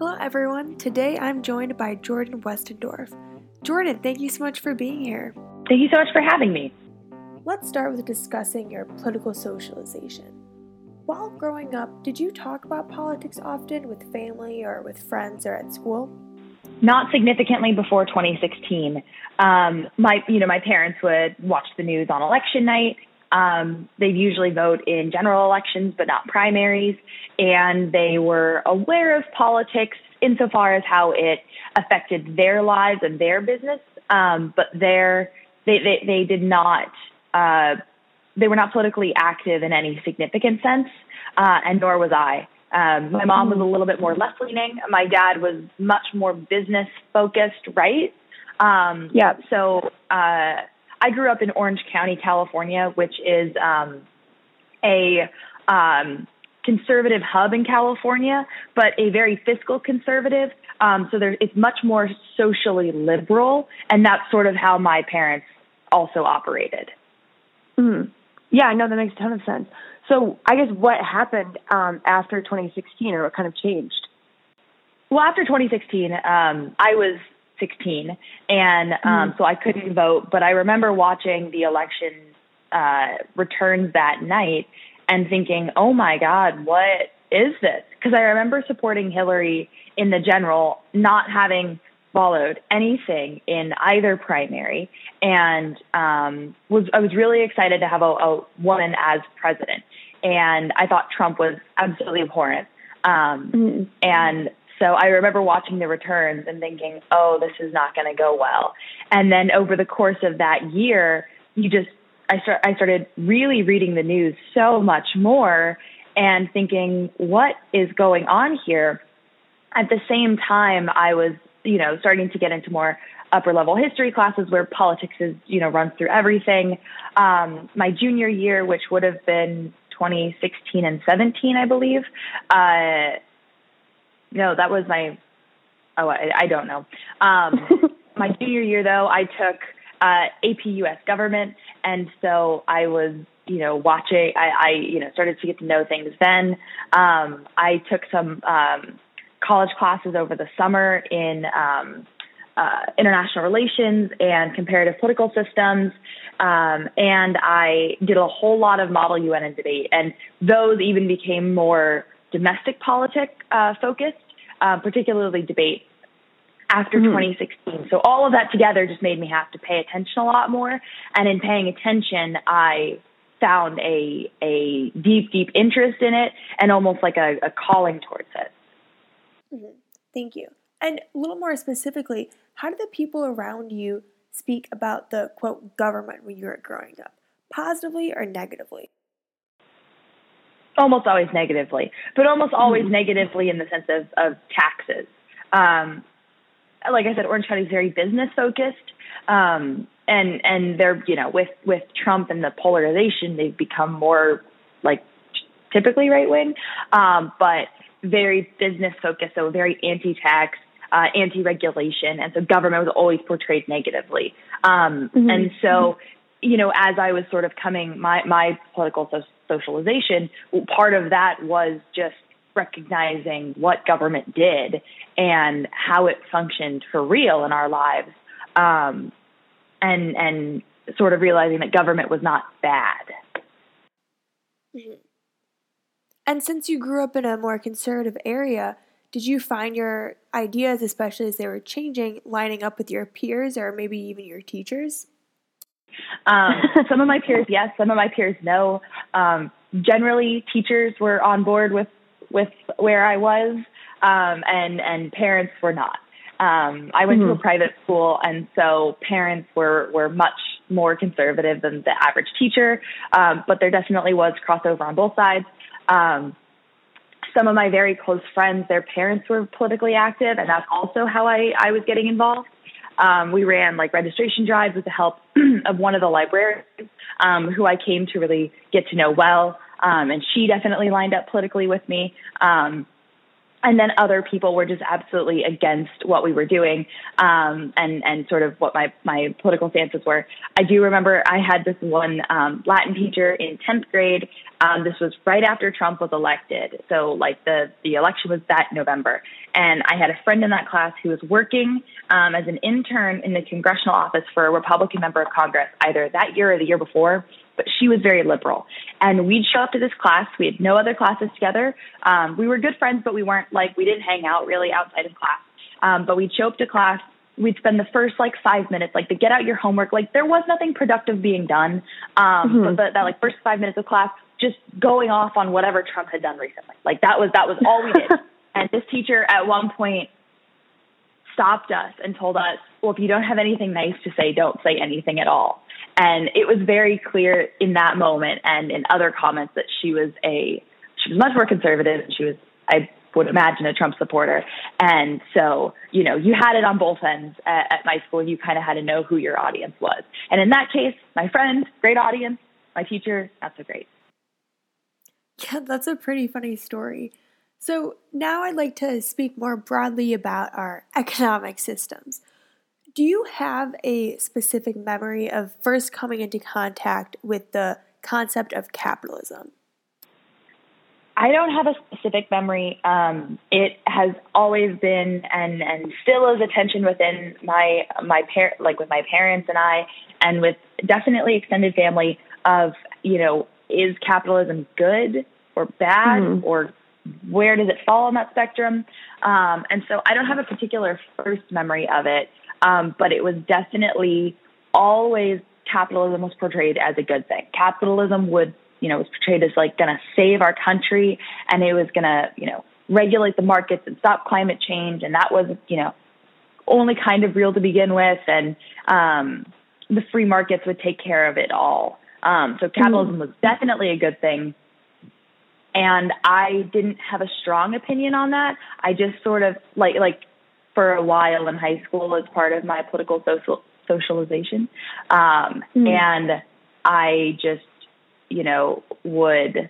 Hello, everyone. Today I'm joined by Jordan Westendorf. Jordan, thank you so much for being here. Thank you so much for having me. Let's start with discussing your political socialization. While growing up, did you talk about politics often with family or with friends or at school? Not significantly before 2016. Um, my, you know, my parents would watch the news on election night. Um, they'd usually vote in general elections, but not primaries, and they were aware of politics insofar as how it affected their lives and their business. Um, but their, they, they, they did not, uh, they were not politically active in any significant sense, uh, and nor was I. Um, my mom was a little bit more left leaning. My dad was much more business focused, right? Um, yeah. So uh, I grew up in Orange County, California, which is um, a um, conservative hub in California, but a very fiscal conservative. Um, so there, it's much more socially liberal, and that's sort of how my parents also operated. Mm-hmm. Yeah, no, that makes a ton of sense. So I guess what happened um, after 2016, or what kind of changed? Well, after 2016, um, I was 16, and um, mm-hmm. so I couldn't vote. But I remember watching the election uh, returns that night and thinking, "Oh my God, what is this?" Because I remember supporting Hillary in the general, not having followed anything in either primary, and um, was I was really excited to have a, a woman as president, and I thought Trump was absolutely abhorrent. Um, mm-hmm. And so I remember watching the returns and thinking, oh, this is not going to go well. And then over the course of that year, you just, I, start, I started really reading the news so much more and thinking, what is going on here? At the same time, I was, you know, starting to get into more upper level history classes where politics is, you know, runs through everything. Um, my junior year, which would have been 2016 and 17, I believe, uh, no, that was my. Oh, I, I don't know. Um, my junior year, though, I took uh, AP US Government, and so I was, you know, watching. I, I, you know, started to get to know things. Then um, I took some um, college classes over the summer in. Um, uh, international relations and comparative political systems. Um, and I did a whole lot of Model UN and debate. And those even became more domestic politic uh, focused, uh, particularly debate after mm-hmm. 2016. So all of that together just made me have to pay attention a lot more. And in paying attention, I found a a deep, deep interest in it and almost like a, a calling towards it. Mm-hmm. Thank you. And a little more specifically, how did the people around you speak about the quote government when you were growing up, positively or negatively? Almost always negatively, but almost always mm-hmm. negatively in the sense of, of taxes. Um, like I said, Orange County is very business focused. Um, and, and they're, you know, with, with Trump and the polarization, they've become more like typically right wing, um, but very business focused. So very anti-tax, uh, anti-regulation. And so government was always portrayed negatively. Um, mm-hmm. and so, you know, as I was sort of coming my, my political so- socialization, part of that was just recognizing what government did and how it functioned for real in our lives, um, and and sort of realizing that government was not bad. Mm-hmm. And since you grew up in a more conservative area, did you find your ideas, especially as they were changing, lining up with your peers or maybe even your teachers? Um, some of my peers, yes. Some of my peers, no. Um, generally, teachers were on board with with where I was, um, and and parents were not. Um, I went mm-hmm. to a mm-hmm. private school, and so parents were were much more conservative than the average teacher. Um, but there definitely was crossover on both sides. Um, some of my very close friends, their parents were politically active, and that's also how I, I was getting involved. Um, we ran like registration drives with the help of one of the librarians um, who I came to really get to know well. Um, and she definitely lined up politically with me. Um, and then other people were just absolutely against what we were doing um, and and sort of what my my political stances were. I do remember I had this one um, Latin teacher in tenth grade. Um, this was right after Trump was elected, so like the the election was that November, And I had a friend in that class who was working um, as an intern in the congressional office for a Republican member of Congress, either that year or the year before. But she was very liberal. And we'd show up to this class. We had no other classes together. Um, we were good friends, but we weren't like, we didn't hang out really outside of class. Um, but we'd show up to class we'd spend the first like five minutes like to get out your homework like there was nothing productive being done um mm-hmm. but that like first five minutes of class just going off on whatever trump had done recently like that was that was all we did and this teacher at one point stopped us and told us well if you don't have anything nice to say don't say anything at all and it was very clear in that moment and in other comments that she was a she was much more conservative she was i would imagine a Trump supporter. And so, you know, you had it on both ends at, at my school. You kind of had to know who your audience was. And in that case, my friend, great audience. My teacher, not so great. Yeah, that's a pretty funny story. So now I'd like to speak more broadly about our economic systems. Do you have a specific memory of first coming into contact with the concept of capitalism? I don't have a specific memory. Um, it has always been and and still is a tension within my my par- like with my parents and I, and with definitely extended family of you know is capitalism good or bad mm-hmm. or where does it fall on that spectrum? Um, and so I don't have a particular first memory of it, um, but it was definitely always capitalism was portrayed as a good thing. Capitalism would you know, was portrayed as like going to save our country and it was going to, you know, regulate the markets and stop climate change. And that was, you know, only kind of real to begin with. And um, the free markets would take care of it all. Um, so capitalism mm-hmm. was definitely a good thing. And I didn't have a strong opinion on that. I just sort of like, like for a while in high school as part of my political social socialization. Um, mm-hmm. and I just you know, would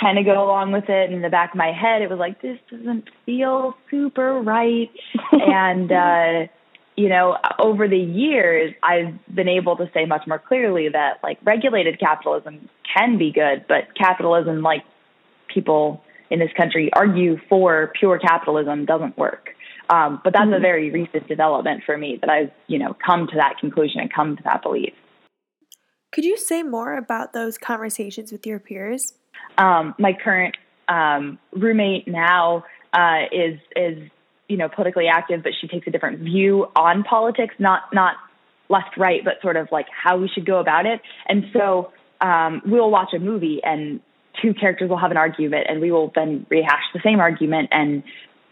kind of go along with it. And in the back of my head, it was like, this doesn't feel super right. and, uh, you know, over the years, I've been able to say much more clearly that like regulated capitalism can be good, but capitalism, like people in this country argue for pure capitalism, doesn't work. Um, but that's mm-hmm. a very recent development for me that I've, you know, come to that conclusion and come to that belief. Could you say more about those conversations with your peers? Um, my current um, roommate now uh, is is you know politically active, but she takes a different view on politics, not not left right, but sort of like how we should go about it. And so um, we'll watch a movie, and two characters will have an argument, and we will then rehash the same argument and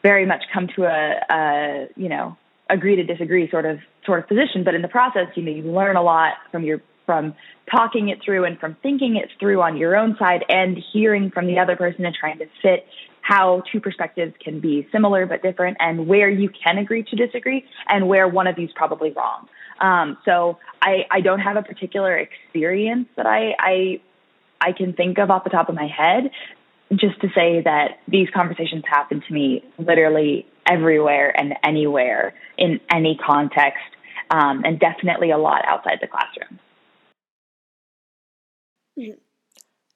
very much come to a, a you know agree to disagree sort of sort of position. But in the process, you know, you learn a lot from your from talking it through and from thinking it through on your own side and hearing from the other person and trying to fit how two perspectives can be similar but different and where you can agree to disagree and where one of you is probably wrong. Um, so I, I don't have a particular experience that I, I I can think of off the top of my head. Just to say that these conversations happen to me literally everywhere and anywhere in any context, um, and definitely a lot outside the classroom.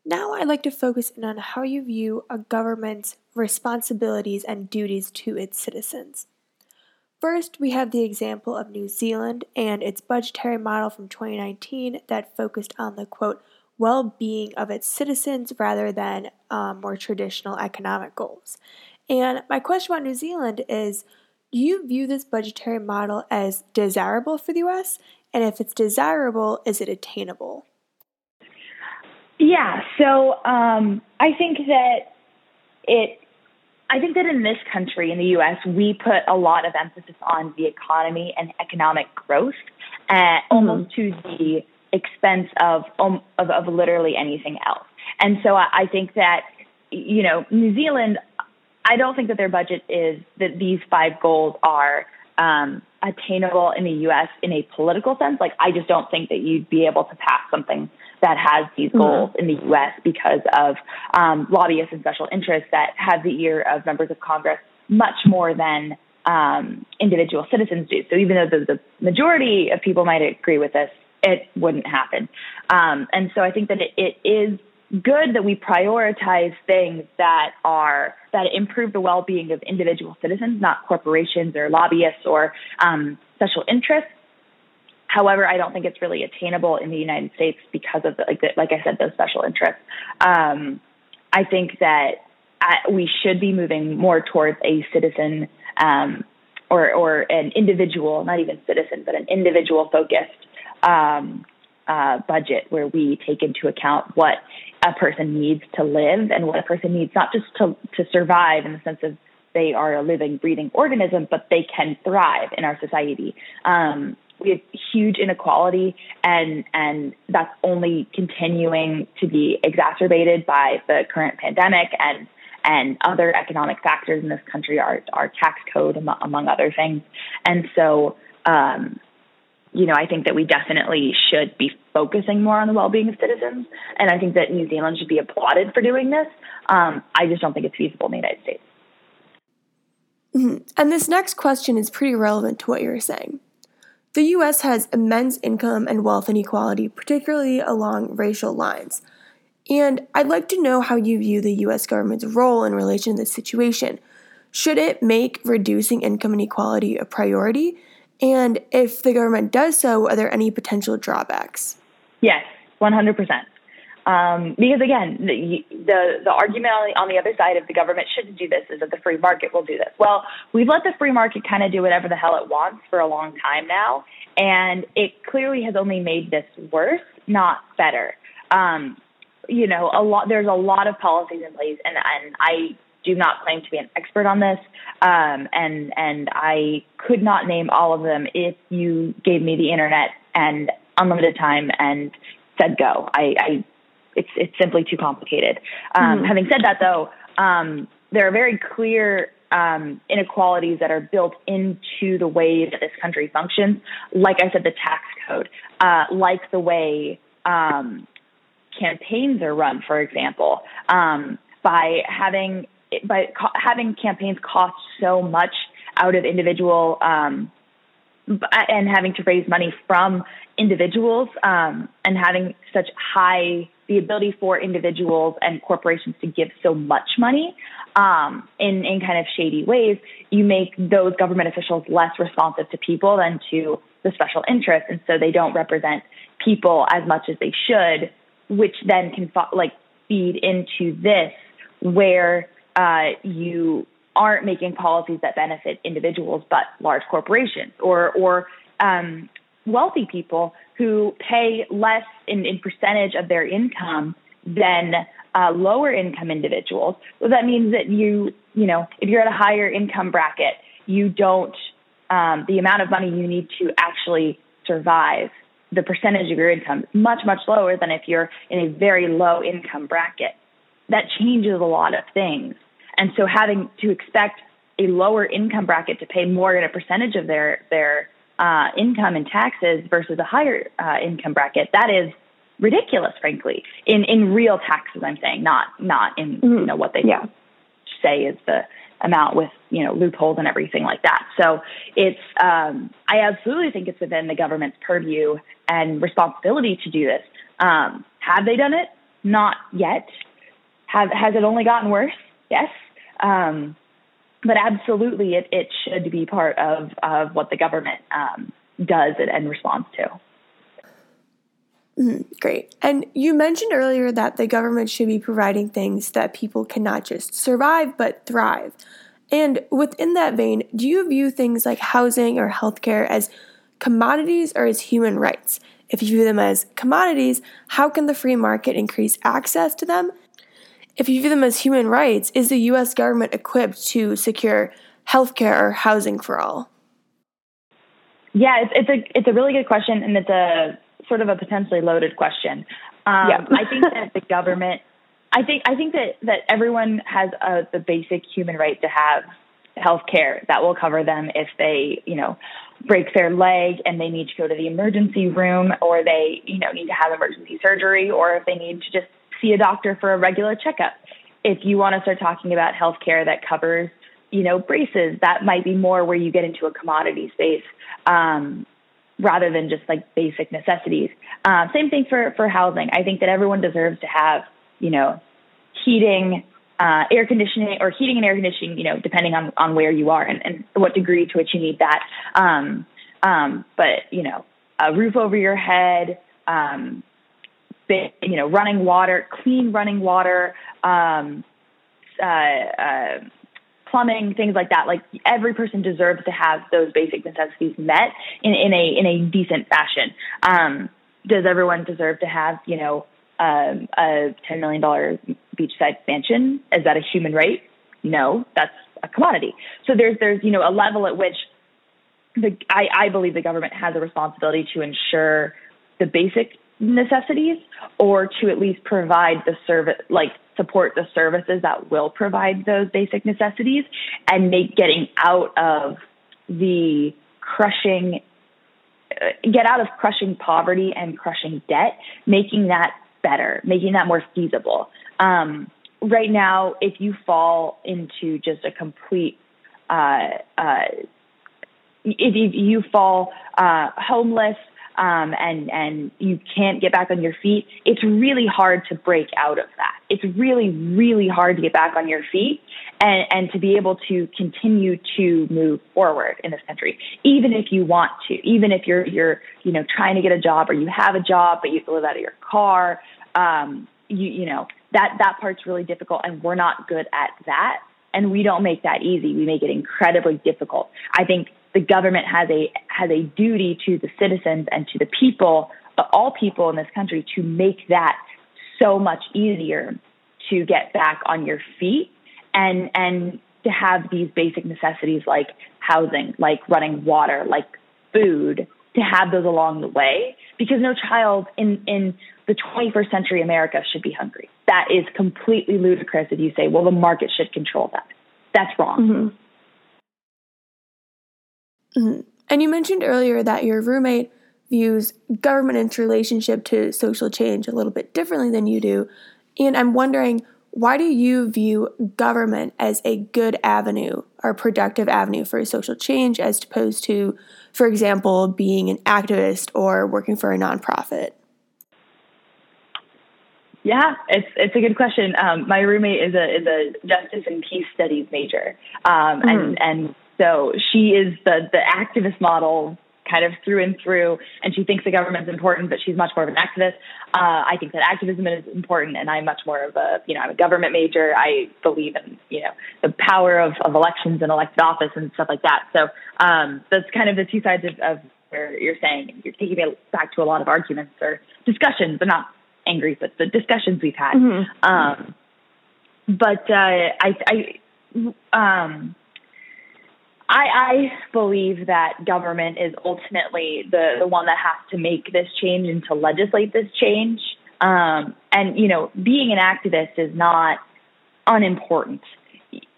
Now I'd like to focus in on how you view a government's responsibilities and duties to its citizens. First, we have the example of New Zealand and its budgetary model from 2019 that focused on the quote, well being of its citizens rather than um, more traditional economic goals. And my question about New Zealand is do you view this budgetary model as desirable for the US? And if it's desirable, is it attainable? Yeah, so um, I think that it. I think that in this country, in the U.S., we put a lot of emphasis on the economy and economic growth, uh, mm-hmm. almost to the expense of, um, of of literally anything else. And so I, I think that you know New Zealand. I don't think that their budget is that these five goals are um, attainable in the U.S. in a political sense. Like I just don't think that you'd be able to pass something that has these mm-hmm. goals mm-hmm. in the U.S. because of um, lobbyists and special interests that have the ear of members of Congress much more than um, individual citizens do. So even though the, the, majority of people might agree with this, it wouldn't happen. Um, and so I think that it, it is good that we prioritize things that are that improve the well-being of individual citizens, not corporations or lobbyists or um, special interests. However, I don't think it's really attainable in the United States because of, the, like, the, like I said, those special interests. Um, I think that uh, we should be moving more towards a citizen um, or, or an individual, not even citizen, but an individual focused um, uh, budget where we take into account what a person needs to live and what a person needs not just to, to survive in the sense of they are a living, breathing organism, but they can thrive in our society. Um, we have huge inequality, and and that's only continuing to be exacerbated by the current pandemic and and other economic factors in this country, our our tax code, among other things. And so, um, you know, I think that we definitely should be focusing more on the well-being of citizens, and I think that New Zealand should be applauded for doing this. Um, I just don't think it's feasible in the United States. Mm-hmm. And this next question is pretty relevant to what you're saying. The US has immense income and wealth inequality, particularly along racial lines. And I'd like to know how you view the US government's role in relation to this situation. Should it make reducing income inequality a priority? And if the government does so, are there any potential drawbacks? Yes, 100%. Um, because again, the, the, the argument on the other side of the government shouldn't do this is that the free market will do this. Well, we've let the free market kind of do whatever the hell it wants for a long time now, and it clearly has only made this worse, not better. Um, you know, a lot there's a lot of policies in place, and and I do not claim to be an expert on this, um, and and I could not name all of them if you gave me the internet and unlimited time and said go. I, I it's it's simply too complicated. Um, mm-hmm. Having said that, though, um, there are very clear um, inequalities that are built into the way that this country functions. Like I said, the tax code, uh, like the way um, campaigns are run, for example, um, by having by having campaigns cost so much out of individual um, and having to raise money from individuals um, and having such high the ability for individuals and corporations to give so much money um, in in kind of shady ways, you make those government officials less responsive to people than to the special interests, and so they don't represent people as much as they should, which then can like feed into this where uh, you aren't making policies that benefit individuals but large corporations or or um, wealthy people who pay less in, in percentage of their income than uh, lower income individuals. So that means that you, you know, if you're at a higher income bracket, you don't, um, the amount of money you need to actually survive, the percentage of your income is much, much lower than if you're in a very low income bracket. That changes a lot of things. And so having to expect a lower income bracket to pay more in a percentage of their, their uh, income and taxes versus a higher uh, income bracket, that is ridiculous, frankly. In in real taxes, I'm saying, not not in mm-hmm. you know what they yeah. say is the amount with you know loopholes and everything like that. So it's um, I absolutely think it's within the government's purview and responsibility to do this. Um, have they done it? Not yet. Have has it only gotten worse? Yes. Um, but absolutely, it, it should be part of, of what the government um, does and, and responds to. Mm, great. And you mentioned earlier that the government should be providing things that people can not just survive but thrive. And within that vein, do you view things like housing or healthcare as commodities or as human rights? If you view them as commodities, how can the free market increase access to them? If you view them as human rights, is the US government equipped to secure healthcare or housing for all? Yeah, it's, it's a it's a really good question, and it's a sort of a potentially loaded question. Um, yeah. I think that the government, I think I think that that everyone has a, the basic human right to have health care that will cover them if they, you know, break their leg and they need to go to the emergency room or they, you know, need to have emergency surgery or if they need to just see a doctor for a regular checkup. If you want to start talking about healthcare that covers, you know, braces, that might be more where you get into a commodity space um, rather than just like basic necessities. Uh, same thing for for housing. I think that everyone deserves to have you know, heating, uh, air conditioning, or heating and air conditioning, you know, depending on, on where you are and, and what degree to which you need that. Um, um, but, you know, a roof over your head, um, you know, running water, clean running water, um, uh, uh, plumbing, things like that. Like every person deserves to have those basic necessities met in, in a in a decent fashion. Um, does everyone deserve to have you know um, a ten million dollar beachside mansion? Is that a human right? No, that's a commodity. So there's there's you know a level at which the I, I believe the government has a responsibility to ensure the basic necessities or to at least provide the service like support the services that will provide those basic necessities and make getting out of the crushing uh, get out of crushing poverty and crushing debt making that better making that more feasible. Um, right now if you fall into just a complete uh, uh, if you, fall uh, homeless um, and and you can't get back on your feet, it's really hard to break out of that. It's really really hard to get back on your feet and and to be able to continue to move forward in this country, even if you want to, even if you're you're you know trying to get a job or you have a job but you have to live out of your car. Um, you you know that that part's really difficult, and we're not good at that. And we don't make that easy. We make it incredibly difficult. I think the government has a has a duty to the citizens and to the people, all people in this country, to make that so much easier to get back on your feet and and to have these basic necessities like housing, like running water, like food, to have those along the way because no child in in the 21st century America should be hungry. That is completely ludicrous if you say, well, the market should control that. That's wrong. Mm-hmm. Mm-hmm. And you mentioned earlier that your roommate views government and its relationship to social change a little bit differently than you do. And I'm wondering, why do you view government as a good avenue or productive avenue for social change as opposed to, for example, being an activist or working for a nonprofit? Yeah, it's it's a good question. Um, my roommate is a is a justice and peace studies major, um, mm. and and so she is the the activist model kind of through and through, and she thinks the government's important, but she's much more of an activist. Uh, I think that activism is important, and I'm much more of a, you know, I'm a government major. I believe in, you know, the power of, of elections and elected office and stuff like that. So um, that's kind of the two sides of, of where you're saying you're taking me back to a lot of arguments or discussions, but not angry, but the discussions we've had. Mm-hmm. Um, but uh, I, I um, I, I believe that government is ultimately the, the one that has to make this change and to legislate this change. Um, and, you know, being an activist is not unimportant.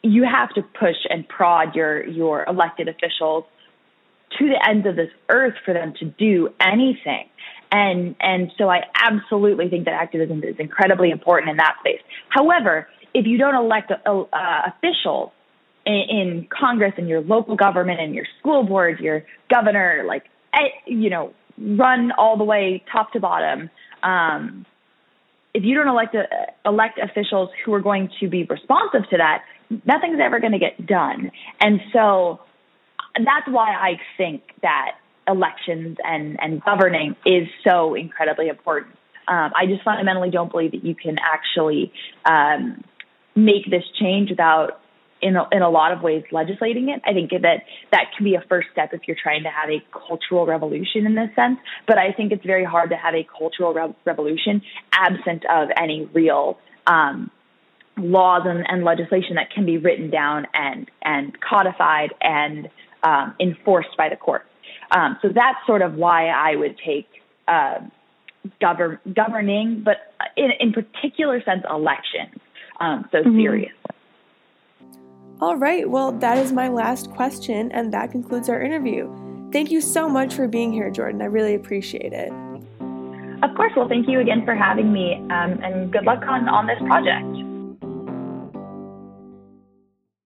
You have to push and prod your, your elected officials to the ends of this earth for them to do anything. And, and so I absolutely think that activism is incredibly important in that space. However, if you don't elect uh, officials in, Congress and your local government and your school board, your governor, like, eh, you know, run all the way top to bottom. Um, if you don't elect uh, elect officials who are going to be responsive to that, nothing's ever going to get done. And so that's why I think that elections and, and governing is so incredibly important. Um, I just fundamentally don't believe that you can actually um, make this change without in a, in a lot of ways legislating it. I think that that can be a first step if you're trying to have a cultural revolution in this sense. But I think it's very hard to have a cultural re- revolution absent of any real um, laws and, and, legislation that can be written down and and codified and um, enforced by the courts. Um, so that's sort of why I would take. Uh, govern governing, but in, in particular sense, elections um, so mm-hmm. seriously. All right, well, that is my last question, and that concludes our interview. Thank you so much for being here, Jordan. I really appreciate it. Of course. Well, thank you again for having me, um, and good luck on, on this project.